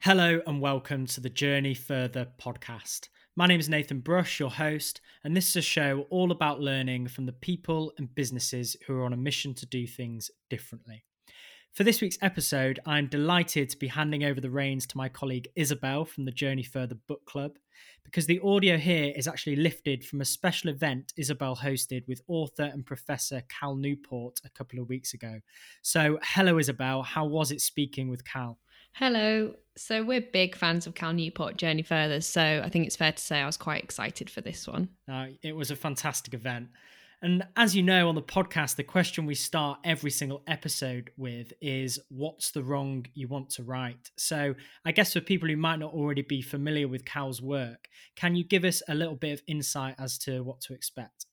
Hello and welcome to the Journey Further podcast. My name is Nathan Brush, your host, and this is a show all about learning from the people and businesses who are on a mission to do things differently. For this week's episode, I'm delighted to be handing over the reins to my colleague Isabel from the Journey Further Book Club, because the audio here is actually lifted from a special event Isabel hosted with author and professor Cal Newport a couple of weeks ago. So, hello, Isabel. How was it speaking with Cal? Hello. So we're big fans of Cal Newport Journey Further, so I think it's fair to say I was quite excited for this one. Uh, it was a fantastic event. And as you know on the podcast, the question we start every single episode with is what's the wrong you want to right? So, I guess for people who might not already be familiar with Cal's work, can you give us a little bit of insight as to what to expect?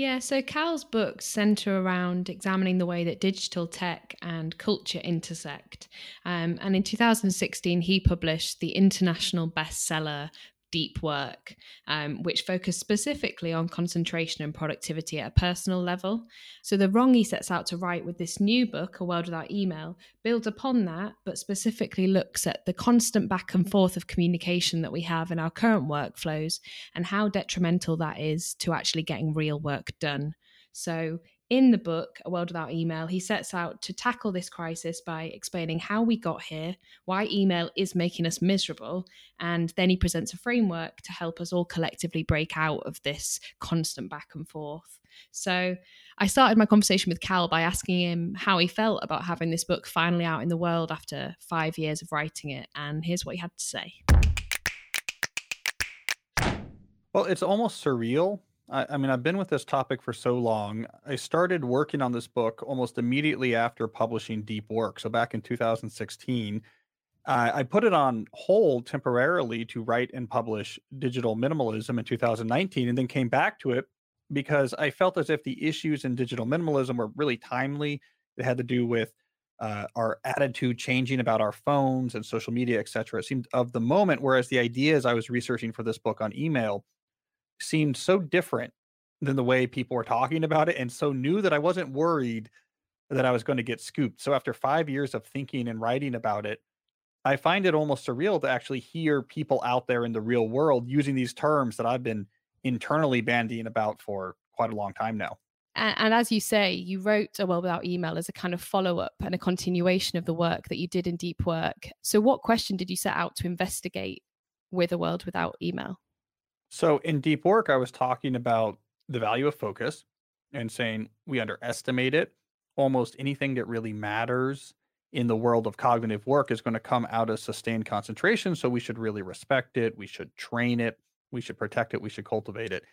Yeah, so Cal's books center around examining the way that digital tech and culture intersect. Um, and in 2016, he published the international bestseller deep work, um, which focus specifically on concentration and productivity at a personal level. So, the wrong he sets out to write with this new book, A World Without Email, builds upon that, but specifically looks at the constant back and forth of communication that we have in our current workflows and how detrimental that is to actually getting real work done. So, in the book, A World Without Email, he sets out to tackle this crisis by explaining how we got here, why email is making us miserable, and then he presents a framework to help us all collectively break out of this constant back and forth. So I started my conversation with Cal by asking him how he felt about having this book finally out in the world after five years of writing it, and here's what he had to say. Well, it's almost surreal I, I mean, I've been with this topic for so long. I started working on this book almost immediately after publishing Deep Work. So back in 2016, I put it on hold temporarily to write and publish Digital Minimalism in 2019, and then came back to it because I felt as if the issues in digital minimalism were really timely. They had to do with uh, our attitude changing about our phones and social media, et cetera. It seemed of the moment, whereas the ideas I was researching for this book on email seemed so different than the way people were talking about it and so new that I wasn't worried that I was going to get scooped. So after 5 years of thinking and writing about it, I find it almost surreal to actually hear people out there in the real world using these terms that I've been internally bandying about for quite a long time now. And, and, as you say, you wrote A World Without Email as a kind of follow up and a continuation of the work that you did in Deep Work. So, what question did you set out to investigate with A World Without Email? So in deep work, I was talking about the value of focus and saying we underestimate it. Almost anything that really matters in the world of cognitive work is going to come out of sustained concentration. So we should really respect it. We should train it. We should protect it. We should cultivate it.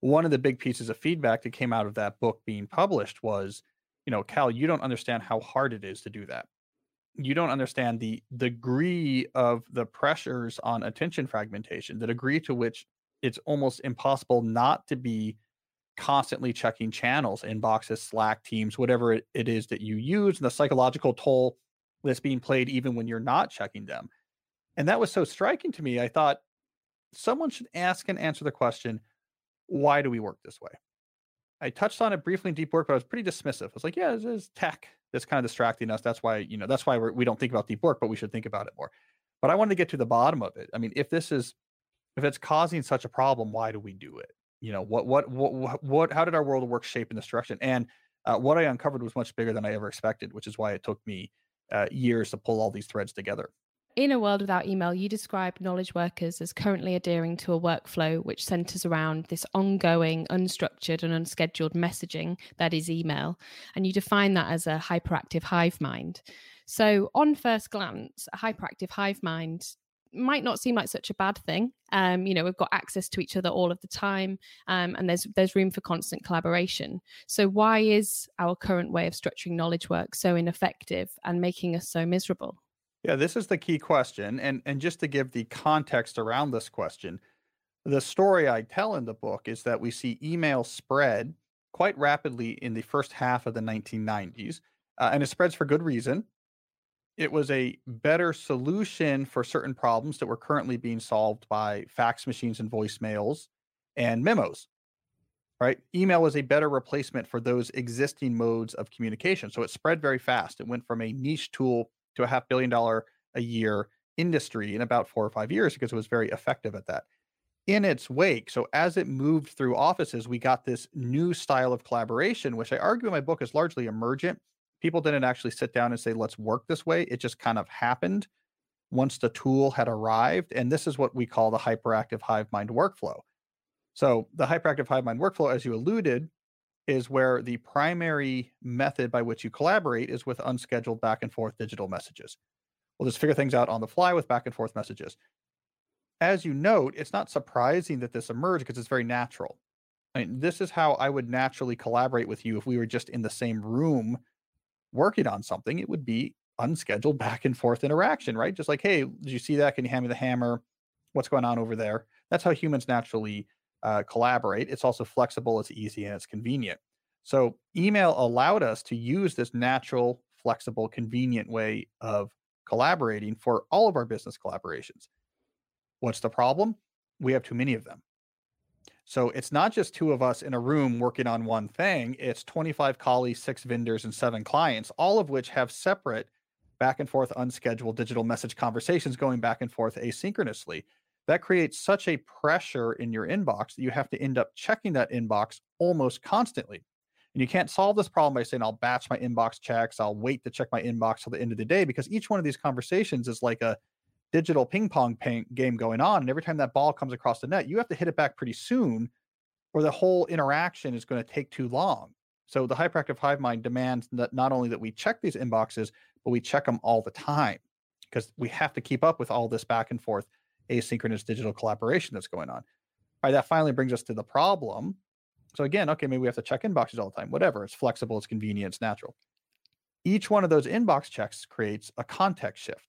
One of the big pieces of feedback that came out of that book being published was, you know, Cal, you don't understand how hard it is to do that. You don't understand the degree of the pressures on attention fragmentation, the degree to which it's almost impossible not to be constantly checking channels, inboxes, Slack, Teams, whatever it, it is that you use, and the psychological toll that's being played even when you're not checking them. And that was so striking to me. I thought someone should ask and answer the question why do we work this way? I touched on it briefly in deep work, but I was pretty dismissive. I was like, yeah, this is tech that's kind of distracting us. That's why, you know, that's why we're, we don't think about deep work, but we should think about it more. But I wanted to get to the bottom of it. I mean, if this is if it's causing such a problem, why do we do it? You know, what, what, what, what, how did our world of work shape in this direction? And uh, what I uncovered was much bigger than I ever expected, which is why it took me uh, years to pull all these threads together. In a world without email, you describe knowledge workers as currently adhering to a workflow which centers around this ongoing, unstructured, and unscheduled messaging that is email. And you define that as a hyperactive hive mind. So, on first glance, a hyperactive hive mind might not seem like such a bad thing. Um, you know, we've got access to each other all of the time, um, and there's there's room for constant collaboration. So why is our current way of structuring knowledge work so ineffective and making us so miserable? Yeah, this is the key question, and and just to give the context around this question, the story I tell in the book is that we see email spread quite rapidly in the first half of the 1990s, uh, and it spreads for good reason it was a better solution for certain problems that were currently being solved by fax machines and voicemails and memos right email was a better replacement for those existing modes of communication so it spread very fast it went from a niche tool to a half billion dollar a year industry in about four or five years because it was very effective at that. In its wake, so as it moved through offices, we got this new style of collaboration, which I argue in my book is largely emergent. People didn't actually sit down and say, let's work this way. It just kind of happened once the tool had arrived. And this is what we call the hyperactive hive mind workflow. So, the hyperactive hive mind workflow, as you alluded, is where the primary method by which you collaborate is with unscheduled back and forth digital messages. We'll just figure things out on the fly with back and forth messages. As you note, it's not surprising that this emerged because it's very natural. I mean, this is how I would naturally collaborate with you if we were just in the same room working on something. It would be unscheduled back and forth interaction, right? Just like, hey, did you see that? Can you hand me the hammer? What's going on over there? That's how humans naturally uh, collaborate. It's also flexible, it's easy, and it's convenient. So, email allowed us to use this natural, flexible, convenient way of collaborating for all of our business collaborations. What's the problem? We have too many of them. So it's not just two of us in a room working on one thing, it's 25 colleagues, six vendors, and seven clients, all of which have separate back and forth unscheduled digital message conversations going back and forth asynchronously. That creates such a pressure in your inbox that you have to end up checking that inbox almost constantly. And you can't solve this problem by saying, I'll batch my inbox checks, I'll wait to check my inbox till the end of the day, because each one of these conversations is like a digital ping pong game going on. And every time that ball comes across the net, you have to hit it back pretty soon, or the whole interaction is going to take too long. So the hyperactive hive mind demands that not only that we check these inboxes, but we check them all the time because we have to keep up with all this back and forth asynchronous digital collaboration that's going on. All right, that finally brings us to the problem so again, okay, maybe we have to check inboxes all the time. Whatever. It's flexible, it's convenient, it's natural. Each one of those inbox checks creates a context shift.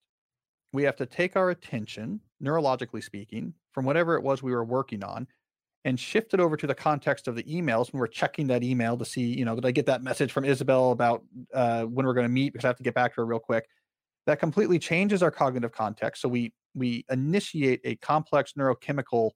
We have to take our attention, neurologically speaking, from whatever it was we were working on and shift it over to the context of the emails when we're checking that email to see, you know, did I get that message from Isabel about uh, when we're going to meet because I have to get back to her real quick. That completely changes our cognitive context. So we we initiate a complex neurochemical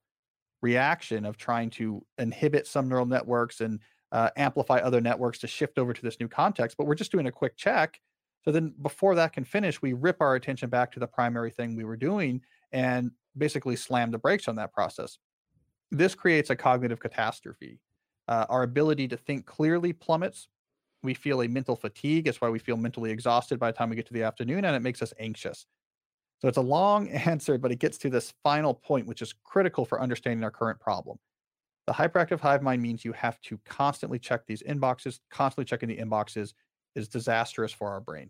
reaction of trying to inhibit some neural networks and uh, amplify other networks to shift over to this new context. But we're just doing a quick check. So then before that can finish, we rip our attention back to the primary thing we were doing and basically slam the brakes on that process. This creates a cognitive catastrophe. Uh, our ability to think clearly plummets. We feel a mental fatigue. That's why we feel mentally exhausted by the time we get to the afternoon, and it makes us anxious. So it's a long answer, but it gets to this final point, which is critical for understanding our current problem. The hyperactive hive mind means you have to constantly check these inboxes. Constantly checking the inboxes is disastrous for our brain.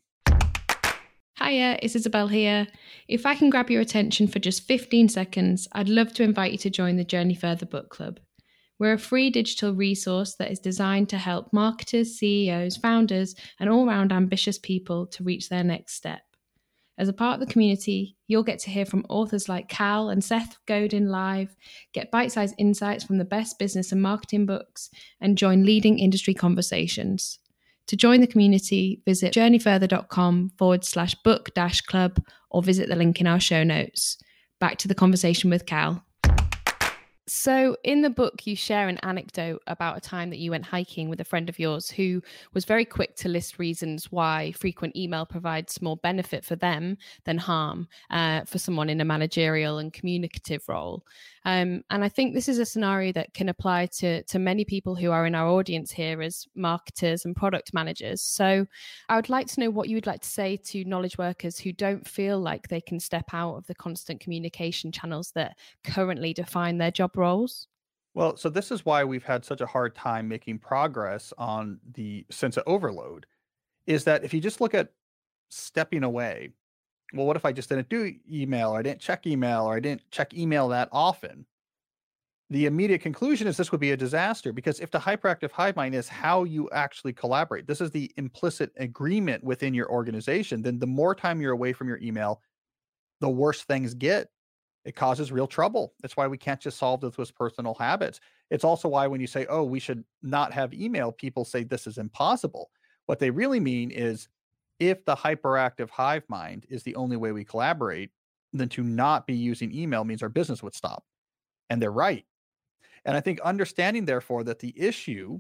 Hiya, it's Isabel here. If I can grab your attention for just 15 seconds, I'd love to invite you to join the Journey Further Book Club. We're a free digital resource that is designed to help marketers, CEOs, founders, and all round ambitious people to reach their next step. As a part of the community, you'll get to hear from authors like Cal and Seth Godin live, get bite sized insights from the best business and marketing books, and join leading industry conversations. To join the community, visit journeyfurther.com forward slash book dash club or visit the link in our show notes. Back to the conversation with Cal. So, in the book, you share an anecdote about a time that you went hiking with a friend of yours who was very quick to list reasons why frequent email provides more benefit for them than harm uh, for someone in a managerial and communicative role. Um, and I think this is a scenario that can apply to, to many people who are in our audience here as marketers and product managers. So I would like to know what you would like to say to knowledge workers who don't feel like they can step out of the constant communication channels that currently define their job roles. Well, so this is why we've had such a hard time making progress on the sense of overload. Is that if you just look at stepping away well, what if I just didn't do email or I didn't check email or I didn't check email that often? The immediate conclusion is this would be a disaster because if the hyperactive hive mind is how you actually collaborate, this is the implicit agreement within your organization, then the more time you're away from your email, the worse things get. It causes real trouble. That's why we can't just solve this with personal habits. It's also why when you say, oh, we should not have email, people say this is impossible. What they really mean is if the hyperactive hive mind is the only way we collaborate, then to not be using email means our business would stop. And they're right. And I think understanding, therefore, that the issue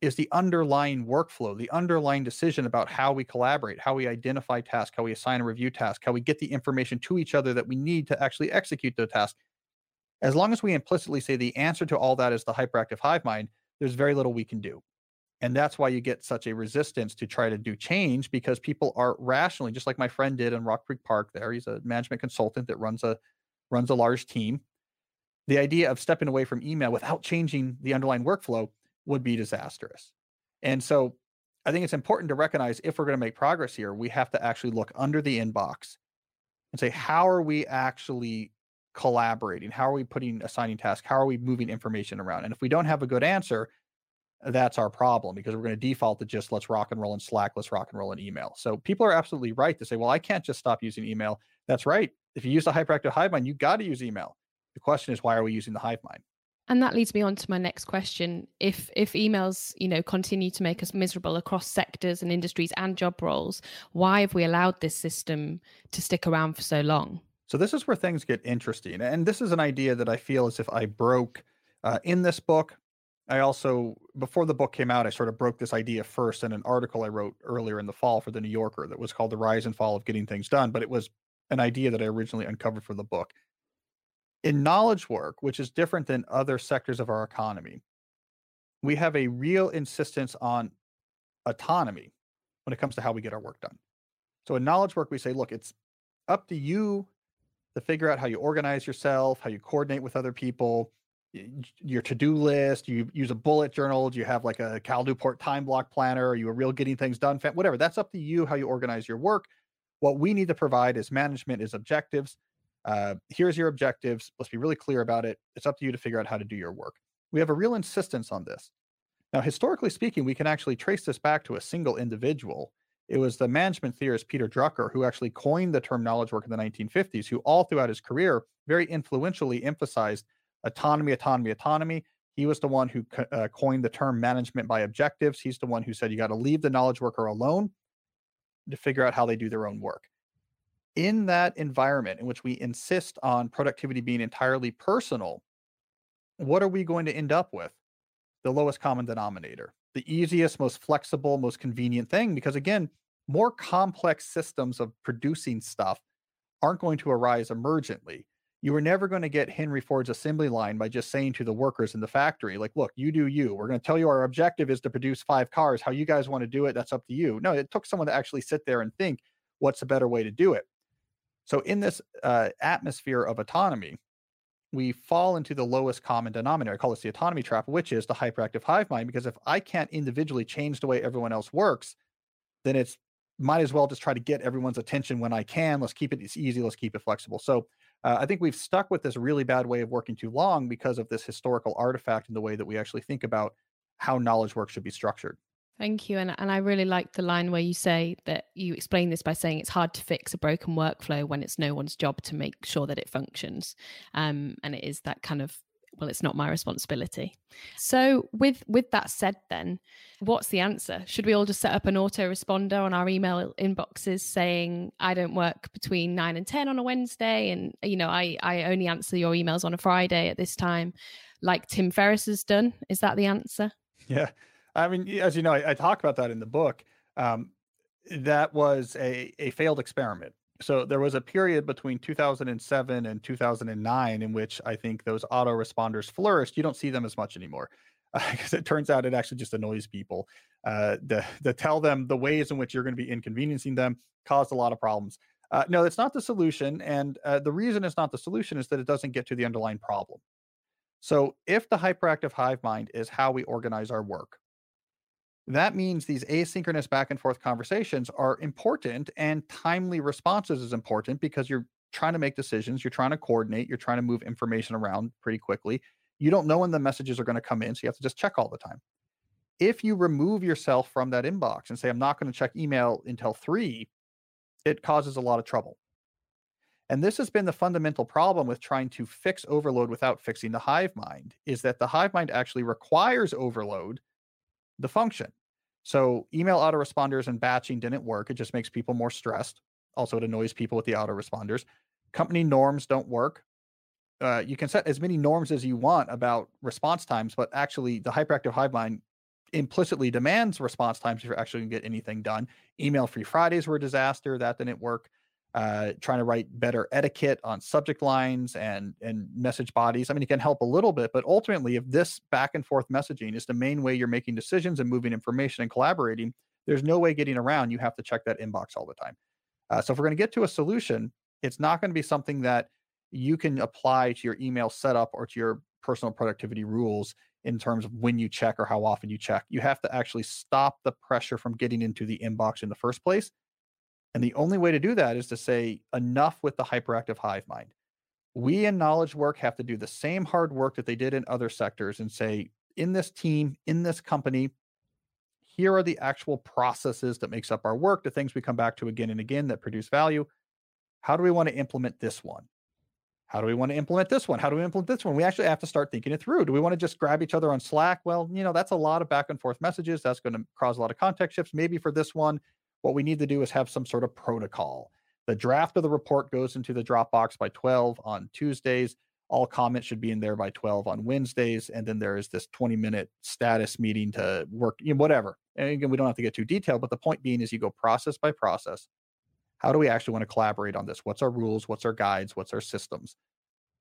is the underlying workflow, the underlying decision about how we collaborate, how we identify tasks, how we assign a review task, how we get the information to each other that we need to actually execute the task. As long as we implicitly say the answer to all that is the hyperactive hive mind, there's very little we can do. And that's why you get such a resistance to try to do change because people are rationally, just like my friend did in Rock Creek Park there. He's a management consultant that runs a runs a large team. The idea of stepping away from email without changing the underlying workflow would be disastrous. And so I think it's important to recognize if we're going to make progress here, we have to actually look under the inbox and say, how are we actually collaborating? How are we putting assigning tasks? How are we moving information around? And if we don't have a good answer, that's our problem because we're going to default to just let's rock and roll in Slack, let's rock and roll in email. So people are absolutely right to say, well, I can't just stop using email. That's right. If you use the hyperactive hive mind, you got to use email. The question is, why are we using the hive mind? And that leads me on to my next question. If if emails, you know, continue to make us miserable across sectors and industries and job roles, why have we allowed this system to stick around for so long? So this is where things get interesting. And this is an idea that I feel as if I broke uh, in this book. I also, before the book came out, I sort of broke this idea first in an article I wrote earlier in the fall for the New Yorker that was called The Rise and Fall of Getting Things Done. But it was an idea that I originally uncovered for the book. In knowledge work, which is different than other sectors of our economy, we have a real insistence on autonomy when it comes to how we get our work done. So in knowledge work, we say, look, it's up to you to figure out how you organize yourself, how you coordinate with other people, your to-do list, you use a bullet journal, do you have like a Cal Newport time block planner, are you a real getting things done fan, whatever. That's up to you how you organize your work. What we need to provide is management is objectives. Uh, here's your objectives. Let's be really clear about it. It's up to you to figure out how to do your work. We have a real insistence on this. Now, historically speaking, we can actually trace this back to a single individual. It was the management theorist Peter Drucker who actually coined the term knowledge work in the 1950s, who all throughout his career very influentially emphasized autonomy, autonomy, autonomy. He was the one who uh, coined the term management by objectives. He's the one who said you got to leave the knowledge worker alone to figure out how they do their own work. In that environment in which we insist on productivity being entirely personal, what are we going to end up with? The lowest common denominator, the easiest, most flexible, most convenient thing. Because again, more complex systems of producing stuff aren't going to arise emergently you were never going to get Henry Ford's assembly line by just saying to the workers in the factory, like, look, you do you. We're going to tell you our objective is to produce five cars. How you guys want to do it, that's up to you. No, it took someone to actually sit there and think what's a better way to do it. So, in this uh, atmosphere of autonomy, we fall into the lowest common denominator. I call this the autonomy trap, which is the hyperactive hive mind. Because if I can't individually change the way everyone else works, then it's might as well just try to get everyone's attention when I can. Let's keep it easy. Let's keep it flexible. So uh, I think we've stuck with this really bad way of working too long because of this historical artifact in the way that we actually think about how knowledge work should be structured. Thank you. And, and I really like the line where you say that you explain this by saying it's hard to fix a broken workflow when it's no one's job to make sure that it functions. Um, and it is that kind of well it's not my responsibility. So with with that said then what's the answer? Should we all just set up an autoresponder on our email inboxes saying i don't work between 9 and 10 on a wednesday and you know i i only answer your emails on a friday at this time like tim ferriss has done? Is that the answer? Yeah. I mean as you know i, I talk about that in the book. Um, that was a, a failed experiment so there was a period between 2007 and 2009 in which I think those autoresponders flourished. You don't see them as much anymore because uh, it turns out it actually just annoys people. Uh, to, to tell them the ways in which you're going to be inconveniencing them caused a lot of problems. Uh, no, it's not the solution. And uh, the reason it's not the solution is that it doesn't get to the underlying problem. So if the hyperactive hive mind is how we organize our work, that means these asynchronous back and forth conversations are important and timely responses is important because you're trying to make decisions, you're trying to coordinate, you're trying to move information around pretty quickly. You don't know when the messages are going to come in, so you have to just check all the time. If you remove yourself from that inbox and say, I'm not going to check email until three, it causes a lot of trouble. And this has been the fundamental problem with trying to fix overload without fixing the hive mind is that the hive mind actually requires overload the function. So email autoresponders and batching didn't work. It just makes people more stressed. Also, it annoys people with the autoresponders. Company norms don't work. Uh, you can set as many norms as you want about response times, but actually, the hyperactive hive mind implicitly demands response times if you're actually going to get anything done. Email free Fridays were a disaster. That didn't work. Uh, trying to write better etiquette on subject lines and and message bodies. I mean, it can help a little bit, but ultimately, if this back and forth messaging is the main way you're making decisions and moving information and collaborating, there's no way getting around. You have to check that inbox all the time. Uh, so if we're going to get to a solution, it's not going to be something that you can apply to your email setup or to your personal productivity rules in terms of when you check or how often you check. You have to actually stop the pressure from getting into the inbox in the first place. And the only way to do that is to say enough with the hyperactive hive mind. We in knowledge work have to do the same hard work that they did in other sectors and say, in this team, in this company, here are the actual processes that makes up our work, the things we come back to again and again that produce value. How do we want to implement this one? How do we want to implement this one? How do we implement this one? We actually have to start thinking it through. Do we want to just grab each other on Slack? Well, you know, that's a lot of back and forth messages. That's going to cause a lot of context shifts. Maybe for this one, what we need to do is have some sort of protocol. The draft of the report goes into the Dropbox by 12 on Tuesdays. All comments should be in there by 12 on Wednesdays. And then there is this 20 minute status meeting to work, you know, whatever. And again, we don't have to get too detailed, but the point being is you go process by process how do we actually want to collaborate on this? What's our rules? What's our guides? What's our systems?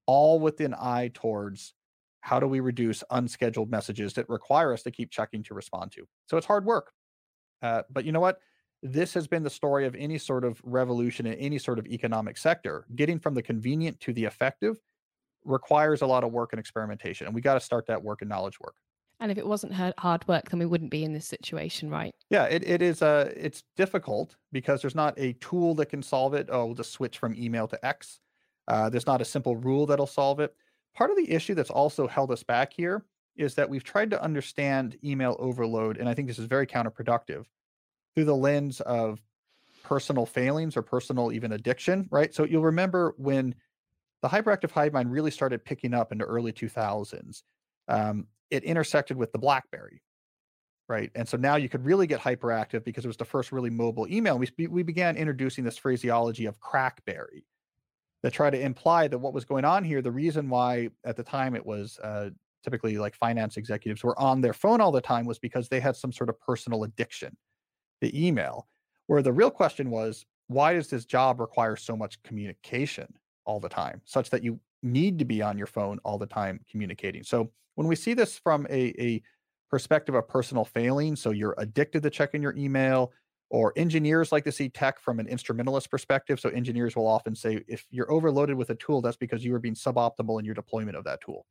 All with an eye towards how do we reduce unscheduled messages that require us to keep checking to respond to? So it's hard work. Uh, but you know what? This has been the story of any sort of revolution in any sort of economic sector. Getting from the convenient to the effective requires a lot of work and experimentation. And we got to start that work and knowledge work. And if it wasn't hard work, then we wouldn't be in this situation, right? Yeah, it, it is uh it's difficult because there's not a tool that can solve it. Oh, we'll just switch from email to X. Uh, there's not a simple rule that'll solve it. Part of the issue that's also held us back here is that we've tried to understand email overload, and I think this is very counterproductive through the lens of personal failings or personal even addiction, right? So you'll remember when the hyperactive hive mind really started picking up in the early 2000s. Um, it intersected with the BlackBerry, right? And so now you could really get hyperactive because it was the first really mobile email. We we began introducing this phraseology of crackberry that tried to imply that what was going on here, the reason why at the time it was uh, typically like finance executives were on their phone all the time was because they had some sort of personal addiction to email. Where the real question was, why does this job require so much communication all the time, such that you need to be on your phone all the time communicating? So when we see this from a, a perspective of personal failing, so you're addicted to checking your email, or engineers like to see tech from an instrumentalist perspective. So engineers will often say, if you're overloaded with a tool, that's because you are being suboptimal in your deployment of that tool.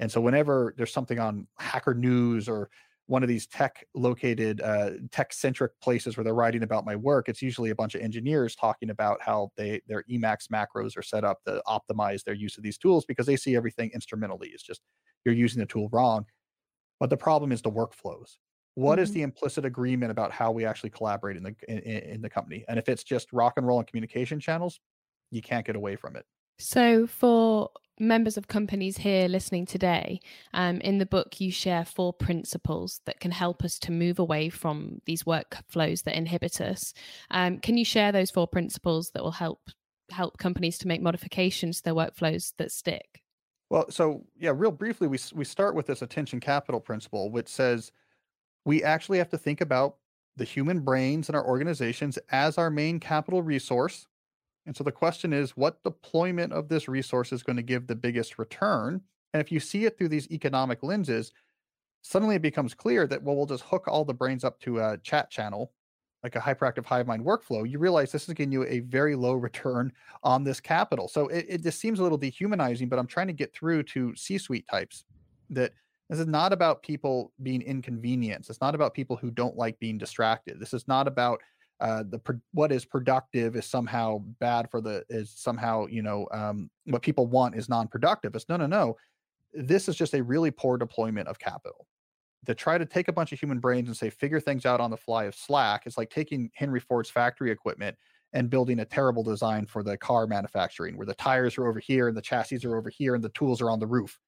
And so whenever there's something on Hacker News or one of these tech located uh, tech centric places where they're writing about my work it's usually a bunch of engineers talking about how they their emacs macros are set up to optimize their use of these tools because they see everything instrumentally it's just you're using the tool wrong. But the problem is the workflows. What mm-hmm. is the implicit agreement about how we actually collaborate in the in, in the company? And if it's just rock and roll and communication channels, you can't get away from it. So for members of companies here listening today, um, in the book you share four principles that can help us to move away from these workflows that inhibit us. Um, can you share those four principles that will help help companies to make modifications to their workflows that stick? Well, so yeah, real briefly, we we start with this attention capital principle, which says we actually have to think about the human brains in our organizations as our main capital resource. And so the question is, what deployment of this resource is going to give the biggest return? And if you see it through these economic lenses, suddenly it becomes clear that well, we'll just hook all the brains up to a chat channel like a hyperactive hive mind workflow, you realize this is giving you a very low return on this capital. So it, it just seems a little dehumanizing, but I'm trying to get through to C suite types that this is not about people being inconvenienced. It's not about people who don't like being distracted. This is not about uh, the what is productive is somehow bad for the is somehow you know um, what people want is non-productive. It's no no no. This is just a really poor deployment of capital to try to take a bunch of human brains and say figure things out on the fly of Slack is like taking Henry Ford's factory equipment and building a terrible design for the car manufacturing where the tires are over here and the chassis are over here and the tools are on the roof.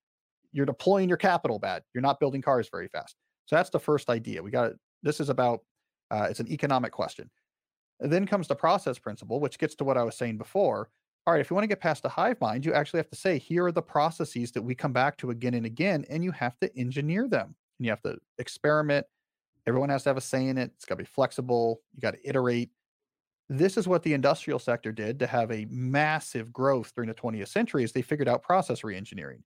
You're deploying your capital bad. You're not building cars very fast. So that's the first idea. We got this is about uh, it's an economic question. And then comes the process principle, which gets to what I was saying before. All right, if you want to get past the hive mind, you actually have to say, here are the processes that we come back to again and again, and you have to engineer them and you have to experiment Everyone has to have a say in it. It's got to be flexible. You got to iterate. This is what the industrial sector did to have a massive growth during the 20th century as they figured out process reengineering.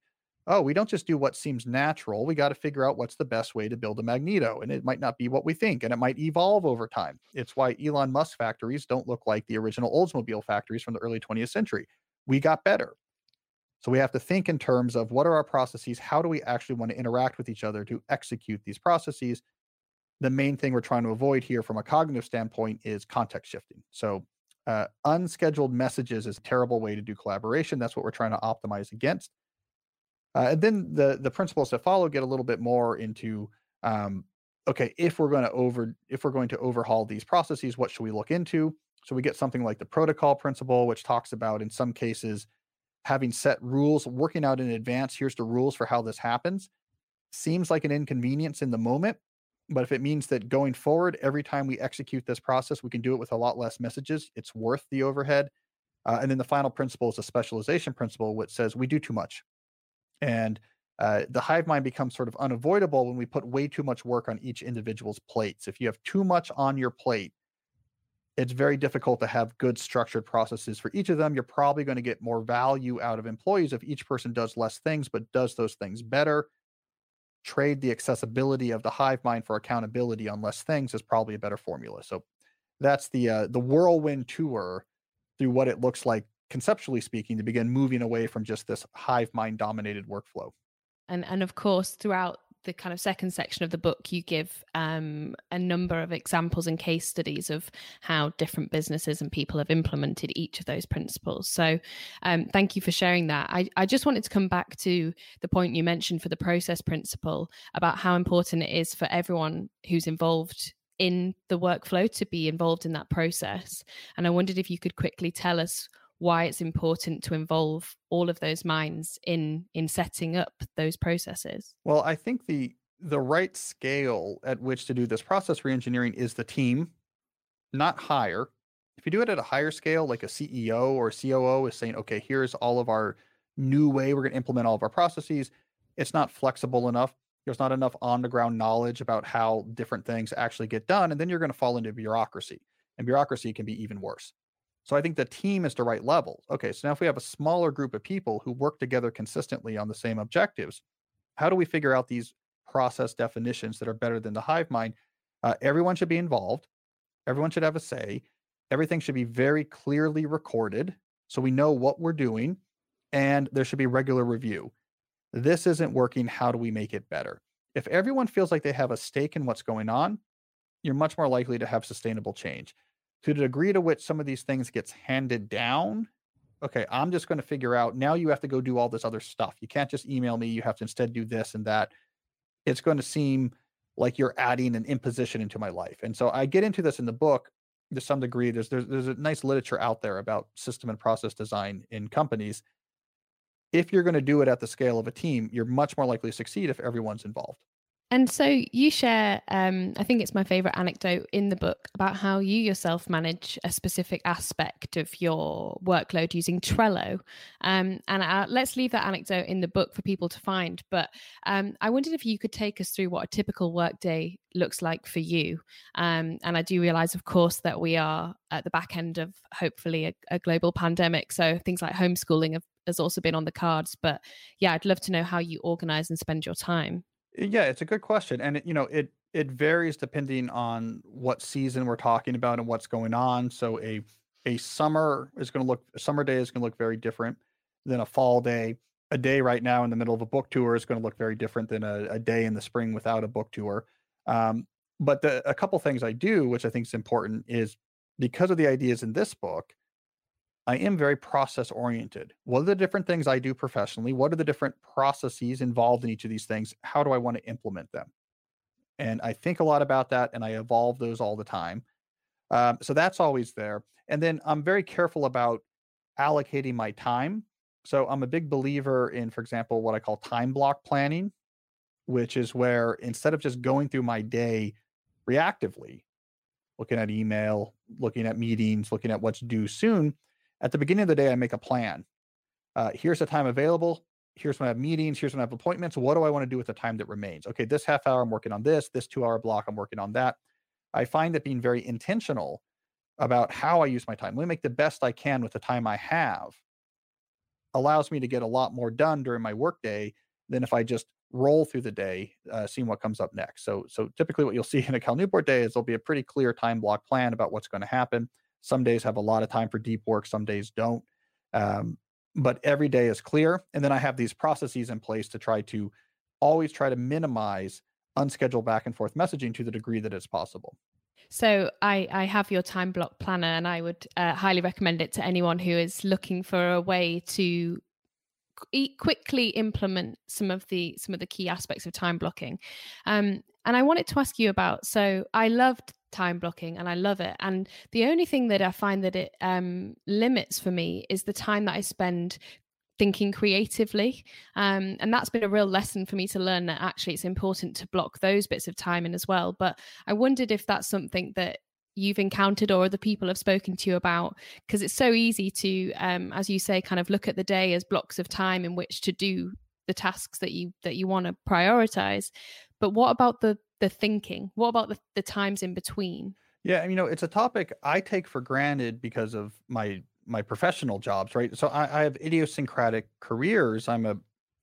Oh, we don't just do what seems natural. We got to figure out what's the best way to build a magneto. And it might not be what we think, and it might evolve over time. It's why Elon Musk factories don't look like the original Oldsmobile factories from the early 20th century. We got better. So we have to think in terms of what are our processes? How do we actually want to interact with each other to execute these processes? The main thing we're trying to avoid here from a cognitive standpoint is context shifting. So uh, unscheduled messages is a terrible way to do collaboration. That's what we're trying to optimize against. Uh, and then the the principles that follow get a little bit more into um, okay, if we're going to over if we're going to overhaul these processes, what should we look into? So we get something like the protocol principle, which talks about in some cases having set rules, working out in advance. Here's the rules for how this happens. Seems like an inconvenience in the moment, but if it means that going forward, every time we execute this process, we can do it with a lot less messages, it's worth the overhead. Uh, and then the final principle is a specialization principle, which says we do too much. And uh, the hive mind becomes sort of unavoidable when we put way too much work on each individual's plates. If you have too much on your plate, it's very difficult to have good structured processes for each of them. You're probably going to get more value out of employees if each person does less things, but does those things better. Trade the accessibility of the hive mind for accountability on less things is probably a better formula. So that's the uh, the whirlwind tour through what it looks like conceptually speaking to begin moving away from just this hive mind dominated workflow. And and of course throughout the kind of second section of the book, you give um, a number of examples and case studies of how different businesses and people have implemented each of those principles. So, um, thank you for sharing that. I, I just wanted to come back to the point you mentioned for the process principle about how important it is for everyone who's involved in the workflow to be involved in that process. And I wondered if you could quickly tell us why it's important to involve all of those minds in in setting up those processes. Well i think the the right scale at which to do this process reengineering is the team not higher if you do it at a higher scale like a ceo or a coo is saying okay here's all of our new way we're going to implement all of our processes it's not flexible enough. There's not enough on the ground knowledge about how different things actually get done and then you're going to fall into bureaucracy and bureaucracy can be even worse so I think the team is the right level. Okay, so now if we have a smaller group of people who work together consistently on the same objectives, how do we figure out these process definitions that are better than the hive mind? Uh, everyone should be involved. Everyone should have a say. Everything should be very clearly recorded so we know what we're doing, and there should be regular review. This isn't working. How do we make it better? If everyone feels like they have a stake in what's going on, you're much more likely to have sustainable change to the degree to which some of these things gets handed down okay i'm just going to figure out now you have to go do all this other stuff. You can't just email me you have to instead do this and that. It's going to seem like you're adding an imposition into my life. And so i get into this in the book to some degree there's there's, there's a nice literature out there about system and process design in companies. If you're going to do it at the scale of a team you're much more likely to succeed if everyone's involved and so you share, um, I think it's my favorite anecdote in the book about how you yourself manage a specific aspect of your workload using Trello. Um, and uh, let's leave that anecdote in the book for people to find. But um, I wondered if you could take us through what a typical workday looks like for you. Um, and I do realize, of course, that we are at the back end of hopefully a, a global pandemic. So things like homeschooling have, has also been on the cards. But yeah, I'd love to know how you organize and spend your time. Yeah, it's a good question, and it, you know it it varies depending on what season we're talking about and what's going on. So a a summer is going to look a summer day is going to look very different than a fall day. A day right now in the middle of a book tour is going to look very different than a, a day in the spring without a book tour. Um, but the, a couple things I do, which I think is important, is because of the ideas in this book, I am very process oriented. What are the different things I do professionally? What are the different processes involved in each of these things? How do I want to implement them? And I think a lot about that and I evolve those all the time. Um, so that's always there. And then I'm very careful about allocating my time. So I'm a big believer in, for example, what I call time block planning, which is where instead of just going through my day reactively, looking at email, looking at meetings, looking at what's due soon, at the beginning of the day, I make a plan. Uh, here's the time available. here's when I have meetings, here's when I have appointments. What do I want to do with the time that remains? Okay, this half hour I'm working on this, this two hour block I'm working on that. I find that being very intentional about how I use my time, let me make the best I can with the time I have, allows me to get a lot more done during my workday than if I just roll through the day, uh, seeing what comes up next. So, so typically, what you'll see in a Cal Newport day is there'll be a pretty clear time block plan about what's going to happen. Some days have a lot of time for deep work, some days don't. Um, but every day is clear. And then I have these processes in place to try to always try to minimize unscheduled back and forth messaging to the degree that it's possible. So I, I have your time block planner, and I would uh, highly recommend it to anyone who is looking for a way to quickly implement some of the some of the key aspects of time blocking. Um, and I wanted to ask you about. So I loved time blocking and I love it. And the only thing that I find that it um, limits for me is the time that I spend thinking creatively. Um, and that's been a real lesson for me to learn that actually it's important to block those bits of time in as well. But I wondered if that's something that you've encountered or other people have spoken to you about because it's so easy to um, as you say kind of look at the day as blocks of time in which to do the tasks that you that you want to prioritize but what about the the thinking what about the, the times in between yeah you know it's a topic i take for granted because of my my professional jobs, right? So I, I have idiosyncratic careers. I'm a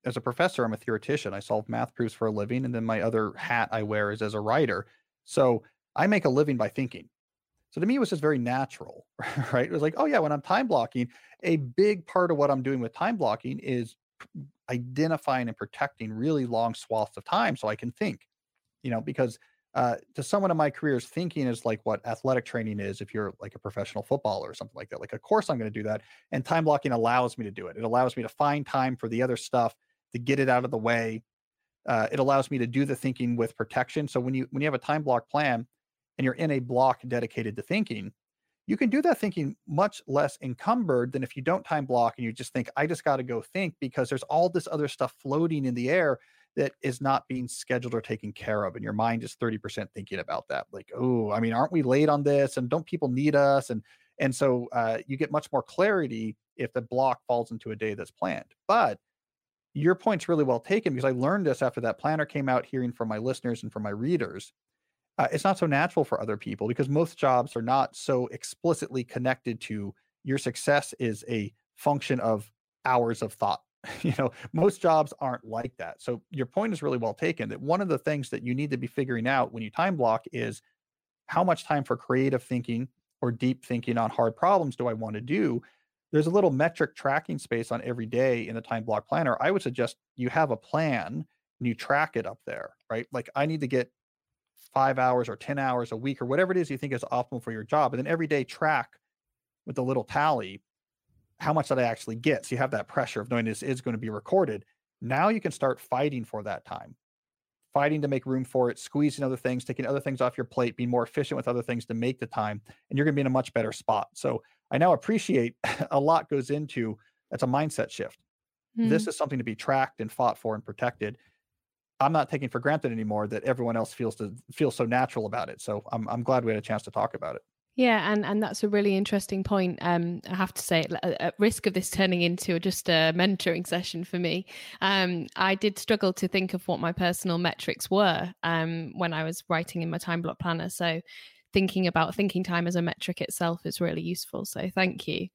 as a professor, I'm a theoretician. I solve math proofs for a living, and then my other hat I wear is as a writer. So I make a living by thinking. So to me, it was just very natural, right? It was like, oh yeah, when I'm time blocking, a big part of what I'm doing with time blocking is identifying and protecting really long swaths of time so I can think, you know, because uh, to someone in my careers, thinking is like what athletic training is if you're like a professional footballer or something like that. Like, of course, I'm going to do that. And time blocking allows me to do it. It allows me to find time for the other stuff to get it out of the way. Uh, it allows me to do the thinking with protection. So when you when you have a time block plan and you're in a block dedicated to thinking, you can do that thinking much less encumbered than if you don't time block and you just think, I just got to go think because there's all this other stuff floating in the air that is not being scheduled or taken care of and your mind is 30% thinking about that like oh i mean aren't we late on this and don't people need us? And and so uh, you get much more clarity if the block falls into a day that's planned. But your point's really well taken because i learned this after that planner came out hearing from my listeners and from my readers. Uh, it's not so natural for other people because most jobs are not so explicitly connected to your success is a function of hours of thought you know most jobs aren't like that. So your point is really well taken that one of the things that you need to be figuring out when you time block is how much time for creative thinking or deep thinking on hard problems do i want to do? There's a little metric tracking space on every day in the time block planner. I would suggest you have a plan and you track it up there right? Like i need to get five hours or 10 hours a week or whatever it is you think is optimal for your job and then every day track with a little tally how much did I actually get? So you have that pressure of knowing this is going to be recorded. Now you can start fighting for that time, fighting to make room for it, squeezing other things, taking other things off your plate, being more efficient with other things to make the time, and you're going to be in a much better spot. So I now appreciate a lot goes into that's a mindset shift. Mm-hmm. This is something to be tracked and fought for and protected. I'm not taking for granted anymore that everyone else feels to feel so natural about it. So I'm I'm glad we had a chance to talk about it. Yeah, and, and that's a really interesting point. Um, I have to say, at risk of this turning into just a mentoring session for me, um, I did struggle to think of what my personal metrics were um, when I was writing in my time block planner. So thinking about thinking time as a metric itself is really useful. So thank you.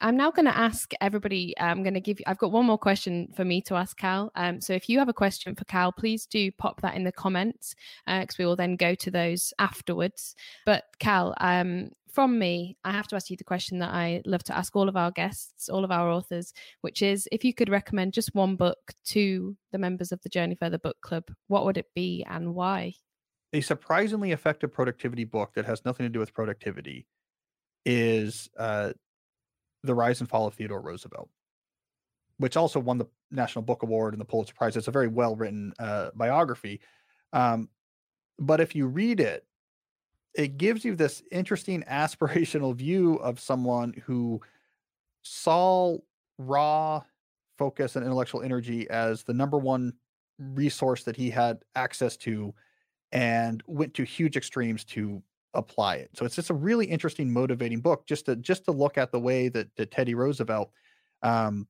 I'm now going to ask everybody. I'm going to give you. I've got one more question for me to ask Cal. Um, so if you have a question for Cal, please do pop that in the comments because uh, we will then go to those afterwards. But Cal, um, from me, I have to ask you the question that I love to ask all of our guests, all of our authors, which is if you could recommend just one book to the members of the Journey Further Book Club, what would it be and why? A surprisingly effective productivity book that has nothing to do with productivity is uh, The Rise and Fall of Theodore Roosevelt, which also won the National Book Award and the Pulitzer Prize. It's a very well written uh, biography. Um, but if you read it, it gives you this interesting aspirational view of someone who saw raw focus and intellectual energy as the number one resource that he had access to and went to huge extremes to apply it. So it's just a really interesting, motivating book just to just to look at the way that, that Teddy Roosevelt um,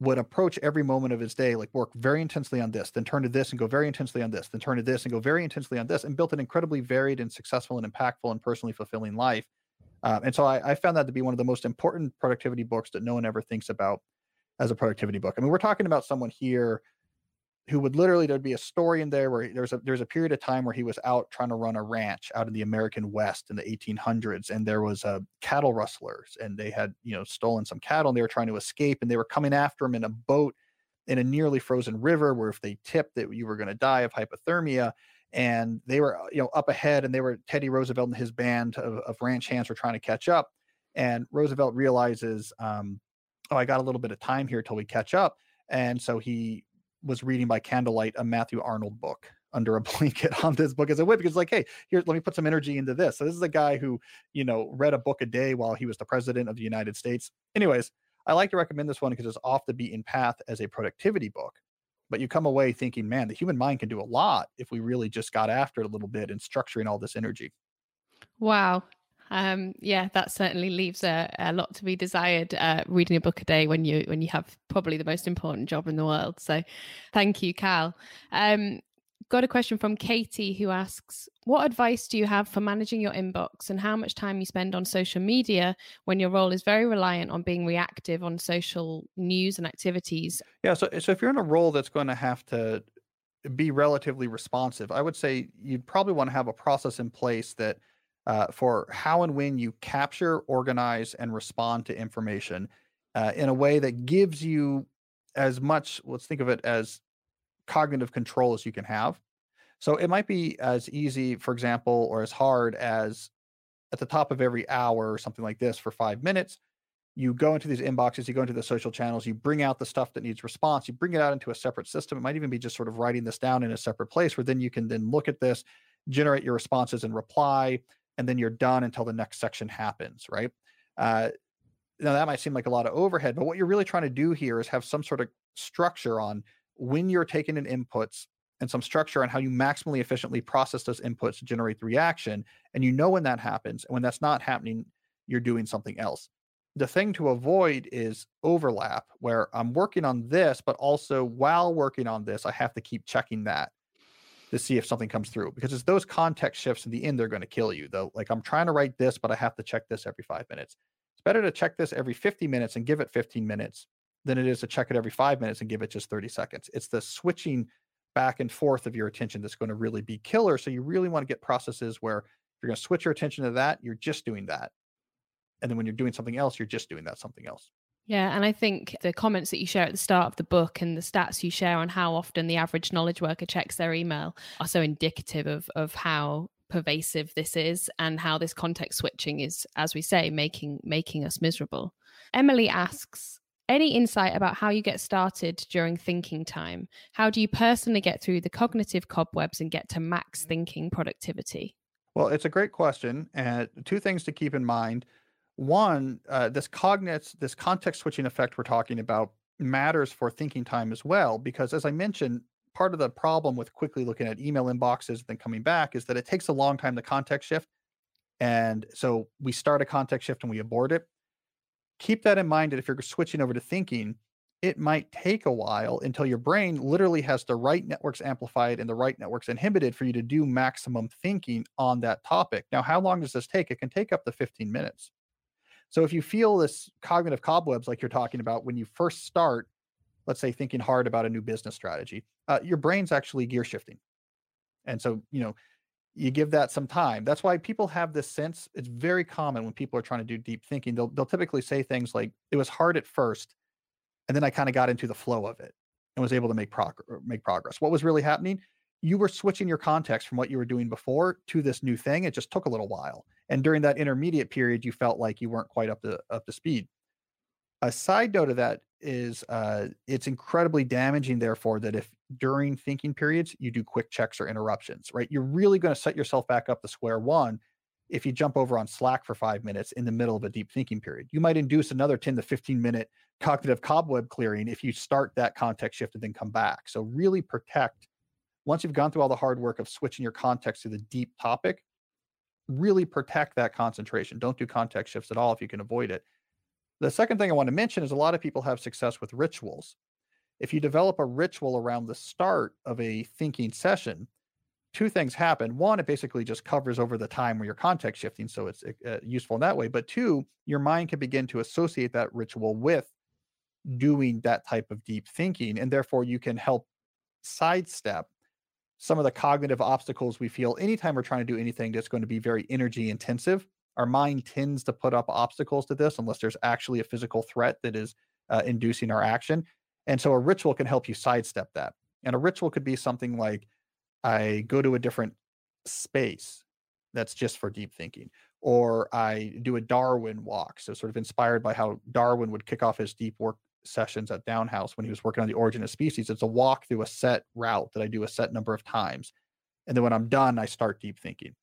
would approach every moment of his day like work very intensely on this then turn to this and go very intensely on this then turn to this and go very intensely on this and built an incredibly varied and successful and impactful and personally fulfilling life um, and so I, I, found that to be one of the most important productivity books that no one ever thinks about as a productivity book i mean we're talking about someone here who would literally there'd be a story in there where there's a there's a period of time where he was out trying to run a ranch out in the American West in the 1800s, and there was a uh, cattle rustlers, and they had you know stolen some cattle, and they were trying to escape, and they were coming after him in a boat in a nearly frozen river, where if they tipped that you were going to die of hypothermia, and they were you know up ahead, and they were Teddy Roosevelt and his band of, of ranch hands were trying to catch up, and Roosevelt realizes, um, oh, I got a little bit of time here till we catch up, and so he was reading by candlelight a Matthew Arnold book under a blanket on this book. As a way because like hey here let me put some energy into this. So this is a guy who you know read a book a day while he was the president of the united states. Anyways i like to recommend this one because it's off the beaten path as a productivity book but you come away thinking man the human mind can do a lot if we really just got after it a little bit and structuring all this energy. Wow um, yeah, that certainly leaves a, a lot to be desired. Uh, reading a book a day when you when you have probably the most important job in the world. So, thank you, Cal. Um, got a question from Katie who asks, "What advice do you have for managing your inbox and how much time you spend on social media when your role is very reliant on being reactive on social news and activities?" Yeah, so so if you're in a role that's going to have to be relatively responsive, I would say you'd probably want to have a process in place that uh, for how and when you capture, organize, and respond to information uh, in a way that gives you as much, let's think of it as cognitive control as you can have. So it might be as easy, for example, or as hard as at the top of every hour or something like this for five minutes, you go into these inboxes, you go into the social channels, you bring out the stuff that needs response, you bring it out into a separate system. It might even be just sort of writing this down in a separate place where then you can then look at this, generate your responses and reply, and then you're done until the next section happens, right? Uh, now that might seem like a lot of overhead, but what you're really trying to do here is have some sort of structure on when you're taking in inputs and some structure on how you maximally efficiently process those inputs to generate the reaction. And you know when that happens. And when that's not happening, you're doing something else. The thing to avoid is overlap, where I'm working on this, but also while working on this, I have to keep checking that to see if something comes through because it's those context shifts in the end they're going to kill you though. Like i'm trying to write this but i have to check this every five minutes. It's better to check this every 50 minutes and give it 15 minutes than it is to check it every five minutes and give it just 30 seconds. It's the switching back and forth of your attention that's going to really be killer so you really want to get processes where if you're going to switch your attention to that you're just doing that and then when you're doing something else you're just doing that something else yeah, and I think the comments that you share at the start of the book and the stats you share on how often the average knowledge worker checks their email are so indicative of of how pervasive this is and how this context switching is as we say making making us miserable. Emily asks any insight about how you get started during thinking time? How do you personally get through the cognitive cobwebs and get to max thinking productivity? Well, it's a great question. And two things to keep in mind one, uh, this cognates, this context switching effect we're talking about matters for thinking time as well, because as I mentioned, part of the problem with quickly looking at email inboxes and then coming back is that it takes a long time to context shift. And so we start a context shift and we abort it. Keep that in mind that if you're switching over to thinking, it might take a while until your brain literally has the right networks amplified and the right networks inhibited for you to do maximum thinking on that topic. Now, how long does this take? It can take up to 15 minutes. So if you feel this cognitive cobwebs like you're talking about when you first start, let's say thinking hard about a new business strategy, uh, your brain's actually gear shifting. And so, you know, you give that some time. That's why people have this sense. It's very common when people are trying to do deep thinking. They'll they'll typically say things like, "It was hard at first, and then I kind of got into the flow of it and was able to make make progress." What was really happening? You were switching your context from what you were doing before to this new thing. It just took a little while and during that intermediate period you felt like you weren't quite up to up to speed. A side note of that is uh, it's incredibly damaging therefore that if during thinking periods you do quick checks or interruptions right? You're really going to set yourself back up to square one if you jump over on slack for five minutes in the middle of a deep thinking period. You might induce another 10 to 15 minute cognitive cobweb clearing if you start that context shift and then come back. So really protect once you've gone through all the hard work of switching your context to the deep topic really protect that concentration. Don't do context shifts at all if you can avoid it. The second thing I want to mention is a lot of people have success with rituals. if you develop a ritual around the start of a thinking session, two things happen. One, it basically just covers over the time where you're context shifting, so it's uh, useful in that way. But two, your mind can begin to associate that ritual with doing that type of deep thinking, and therefore you can help sidestep some of the cognitive obstacles we feel anytime we're trying to do anything that's going to be very energy intensive. Our mind tends to put up obstacles to this unless there's actually a physical threat that is uh, inducing our action. And so a ritual can help you sidestep that. And a ritual could be something like I go to a different space that's just for deep thinking, or I do a Darwin walk. So, sort of inspired by how Darwin would kick off his deep work sessions at Down House when he was working on the origin of species. It's a walk through a set route that I do a set number of times. And then when I'm done, I start deep thinking.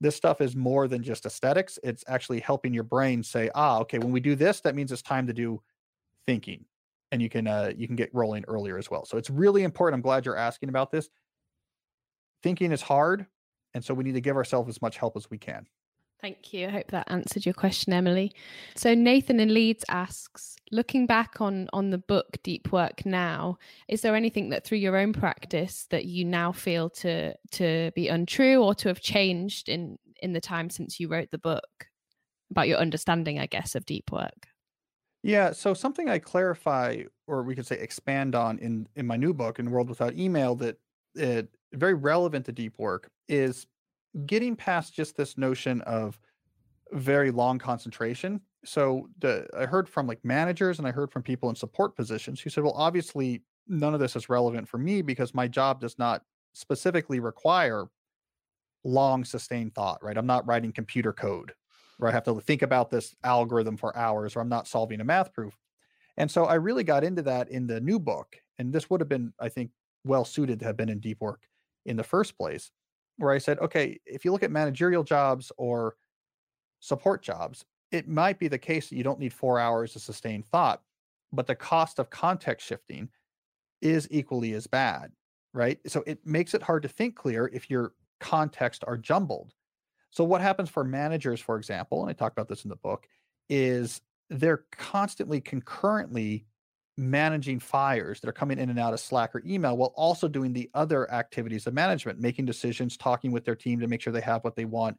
This stuff is more than just aesthetics. It's actually helping your brain say, ah, okay, when we do this, that means it's time to do thinking. And you can uh, you can get rolling earlier as well. So it's really important. I'm glad you're asking about this thinking is hard. And so we need to give ourselves as much help as we can. Thank you. I hope that answered your question, Emily. So Nathan in Leeds asks, looking back on on the book Deep Work now, is there anything that through your own practice that you now feel to to be untrue or to have changed in in the time since you wrote the book about your understanding, I guess, of deep work? Yeah, so something I clarify or we could say expand on in in my new book in World Without Email that it very relevant to deep work is getting past just this notion of very long concentration. So the I heard from like managers and I heard from people in support positions who said, well, obviously none of this is relevant for me because my job does not specifically require long sustained thought, right? I'm not writing computer code where I have to think about this algorithm for hours or I'm not solving a math proof. And so I really got into that in the new book. And this would have been, I think, well suited to have been in deep work in the first place, where I said, okay, if you look at managerial jobs or support jobs, it might be the case that you don't need four hours of sustained thought, but the cost of context shifting is equally as bad, right? So it makes it hard to think clear if your context are jumbled. So what happens for managers, for example, and I talk about this in the book, is they're constantly concurrently managing fires that are coming in and out of Slack or email while also doing the other activities of management, making decisions, talking with their team to make sure they have what they want,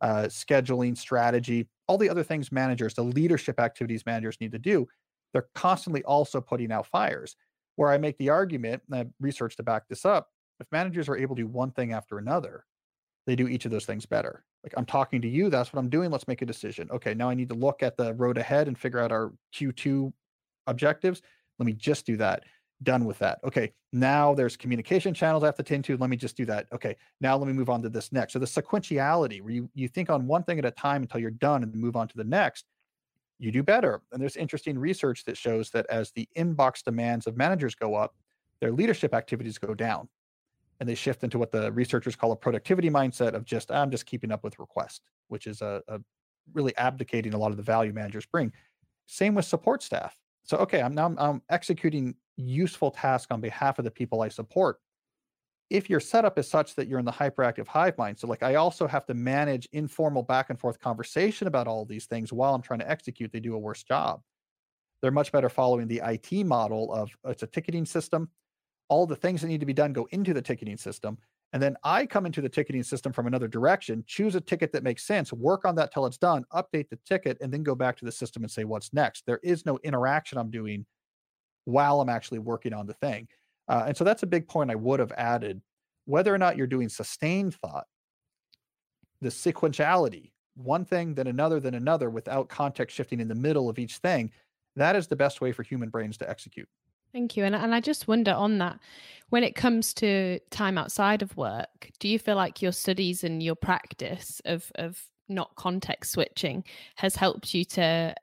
uh, scheduling, strategy, all the other things managers, the leadership activities managers need to do. They're constantly also putting out fires. Where I make the argument, and I have research to back this up, if managers are able to do one thing after another, they do each of those things better. Like I'm talking to you, that's what I'm doing. Let's make a decision. Okay, now I need to look at the road ahead and figure out our Q2 objectives. Let me just do that. Done with that. Okay. Now there's communication channels I have to tend to. Let me just do that. Okay. Now let me move on to this next. So the sequentiality where you, you think on one thing at a time until you're done and move on to the next, you do better. And there's interesting research that shows that as the inbox demands of managers go up, their leadership activities go down and they shift into what the researchers call a productivity mindset of just i'm just keeping up with requests which is a, a, really abdicating a lot of the value managers bring same with support staff so okay i'm now I'm, I'm executing useful tasks on behalf of the people i support. If your setup is such that you're in the hyperactive hive mind so like i also have to manage informal back and forth conversation about all these things while i'm trying to execute they do a worse job. They're much better following the IT model of it's a ticketing system. All the things that need to be done go into the ticketing system and then I come into the ticketing system from another direction, choose a ticket that makes sense, work on that till it's done, update the ticket, and then go back to the system and say what's next. There is no interaction I'm doing while I'm actually working on the thing. Uh, and so that's a big point I would have added. Whether or not you're doing sustained thought, the sequentiality, one thing, then another, then another, without context shifting in the middle of each thing, that is the best way for human brains to execute. Thank you. And, and I just wonder on that, when it comes to time outside of work, do you feel like your studies and your practice of, of not context switching has helped you to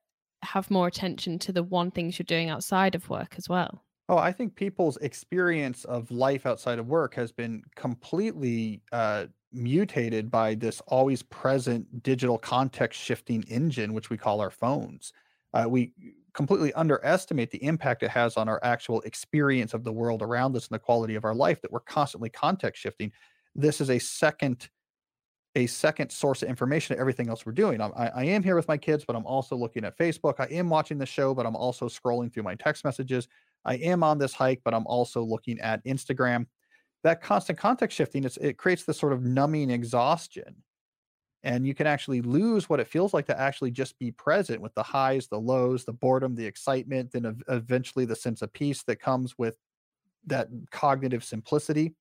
have more attention to the one things you're doing outside of work as well? Oh, I think people's experience of life outside of work has been completely uh, mutated by this always present digital context shifting engine, which we call our phones. Uh, we completely underestimate the impact it has on our actual experience of the world around us and the quality of our life that we're constantly context shifting this is a second a second source of information to everything else we're doing I, I am here with my kids but i'm also looking at facebook i am watching the show but i'm also scrolling through my text messages I am on this hike, but I'm also looking at Instagram. That constant context shifting, it creates this sort of numbing exhaustion. And you can actually lose what it feels like to actually just be present with the highs, the lows, the boredom, the excitement, then eventually the sense of peace that comes with that cognitive simplicity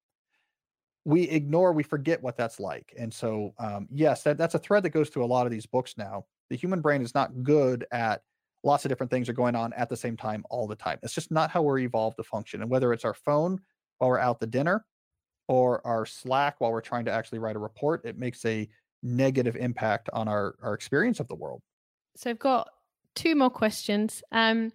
we ignore, we forget what that's like. And so, um, yes, that, that's a thread that goes through a lot of these books now. The human brain is not good at lots of different things are going on at the same time all the time. It's just not how we're evolved to function. And whether it's our phone while we're out to dinner or our Slack while we're trying to actually write a report, it makes a negative impact on our, our experience of the world. So I've got two more questions. Um,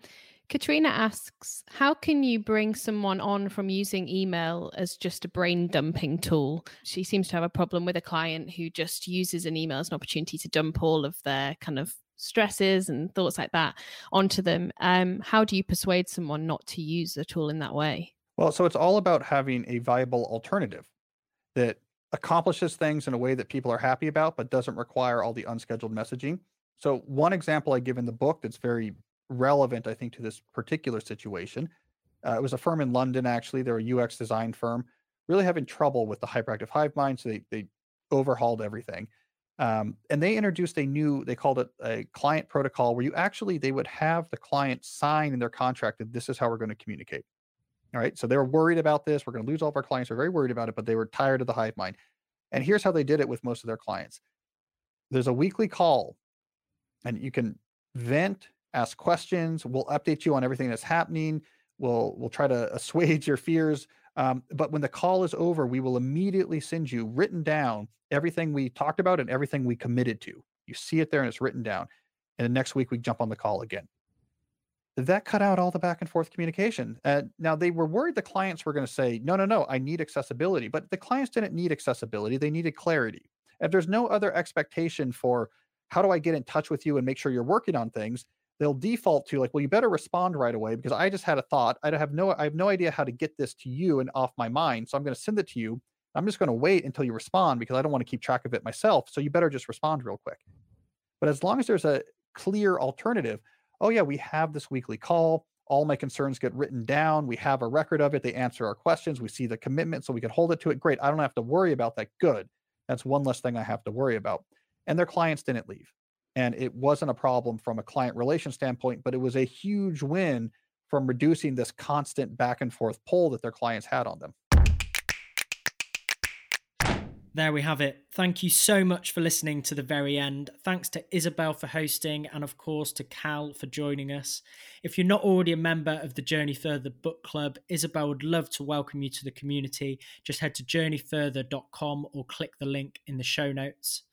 Katrina asks, how can you bring someone on from using email as just a brain dumping tool? She seems to have a problem with a client who just uses an email as an opportunity to dump all of their kind of stresses and thoughts like that onto them. Um, how do you persuade someone not to use the tool in that way? Well, so it's all about having a viable alternative that accomplishes things in a way that people are happy about, but doesn't require all the unscheduled messaging. So, one example I give in the book that's very relevant, I think, to this particular situation. Uh, it was a firm in London, actually. They're a UX design firm, really having trouble with the hyperactive hive mind. So they, they overhauled everything. Um, and they introduced a new, they called it a client protocol where you actually, they would have the client sign in their contract that this is how we're going to communicate. All right. So they were worried about this. We're going to lose all of our clients. They're very worried about it, but they were tired of the hive mind. And here's how they did it with most of their clients there's a weekly call, and you can vent ask questions. We'll update you on everything that's happening. We'll we'll try to assuage your fears. Um, but when the call is over, we will immediately send you written down everything we talked about and everything we committed to. You see it there and it's written down. And the next week we jump on the call again. That cut out all the back and forth communication. Uh, now they were worried the clients were going to say, no, no, no, I need accessibility. But the clients didn't need accessibility, they needed clarity. If there's no other expectation for how do I get in touch with you and make sure you're working on things, they'll default to like, well, you better respond right away because I just had a thought. I have no, I have no idea how to get this to you and off my mind. So I'm going to send it to you. I'm just going to wait until you respond because I don't want to keep track of it myself. So you better just respond real quick. But as long as there's a clear alternative, oh yeah, we have this weekly call. All my concerns get written down. We have a record of it. They answer our questions. We see the commitment so we can hold it to it. Great. I don't have to worry about that. Good. That's one less thing I have to worry about. And their clients didn't leave and it wasn't a problem from a client relation standpoint but it was a huge win from reducing this constant back and forth pull that their clients had on them there we have it. Thank you so much for listening to the very end. Thanks to Isabel for hosting, and of course to Cal for joining us. If you're not already a member of the Journey Further Book Club, Isabel would love to welcome you to the community. Just head to journeyfurther.com or click the link in the show notes.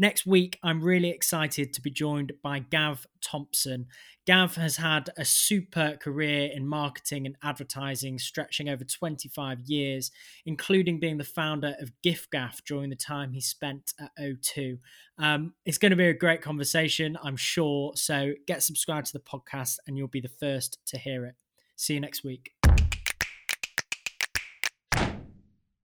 Next week, I'm really excited to be joined by Gav Thompson. Gav has had a super career in marketing and advertising stretching over 25 years, including being the founder of giffgaff during the time he spent at O2. Um, it's going to be a great conversation, I'm sure. So get subscribed to the podcast and you'll be the first to hear it. See you next week.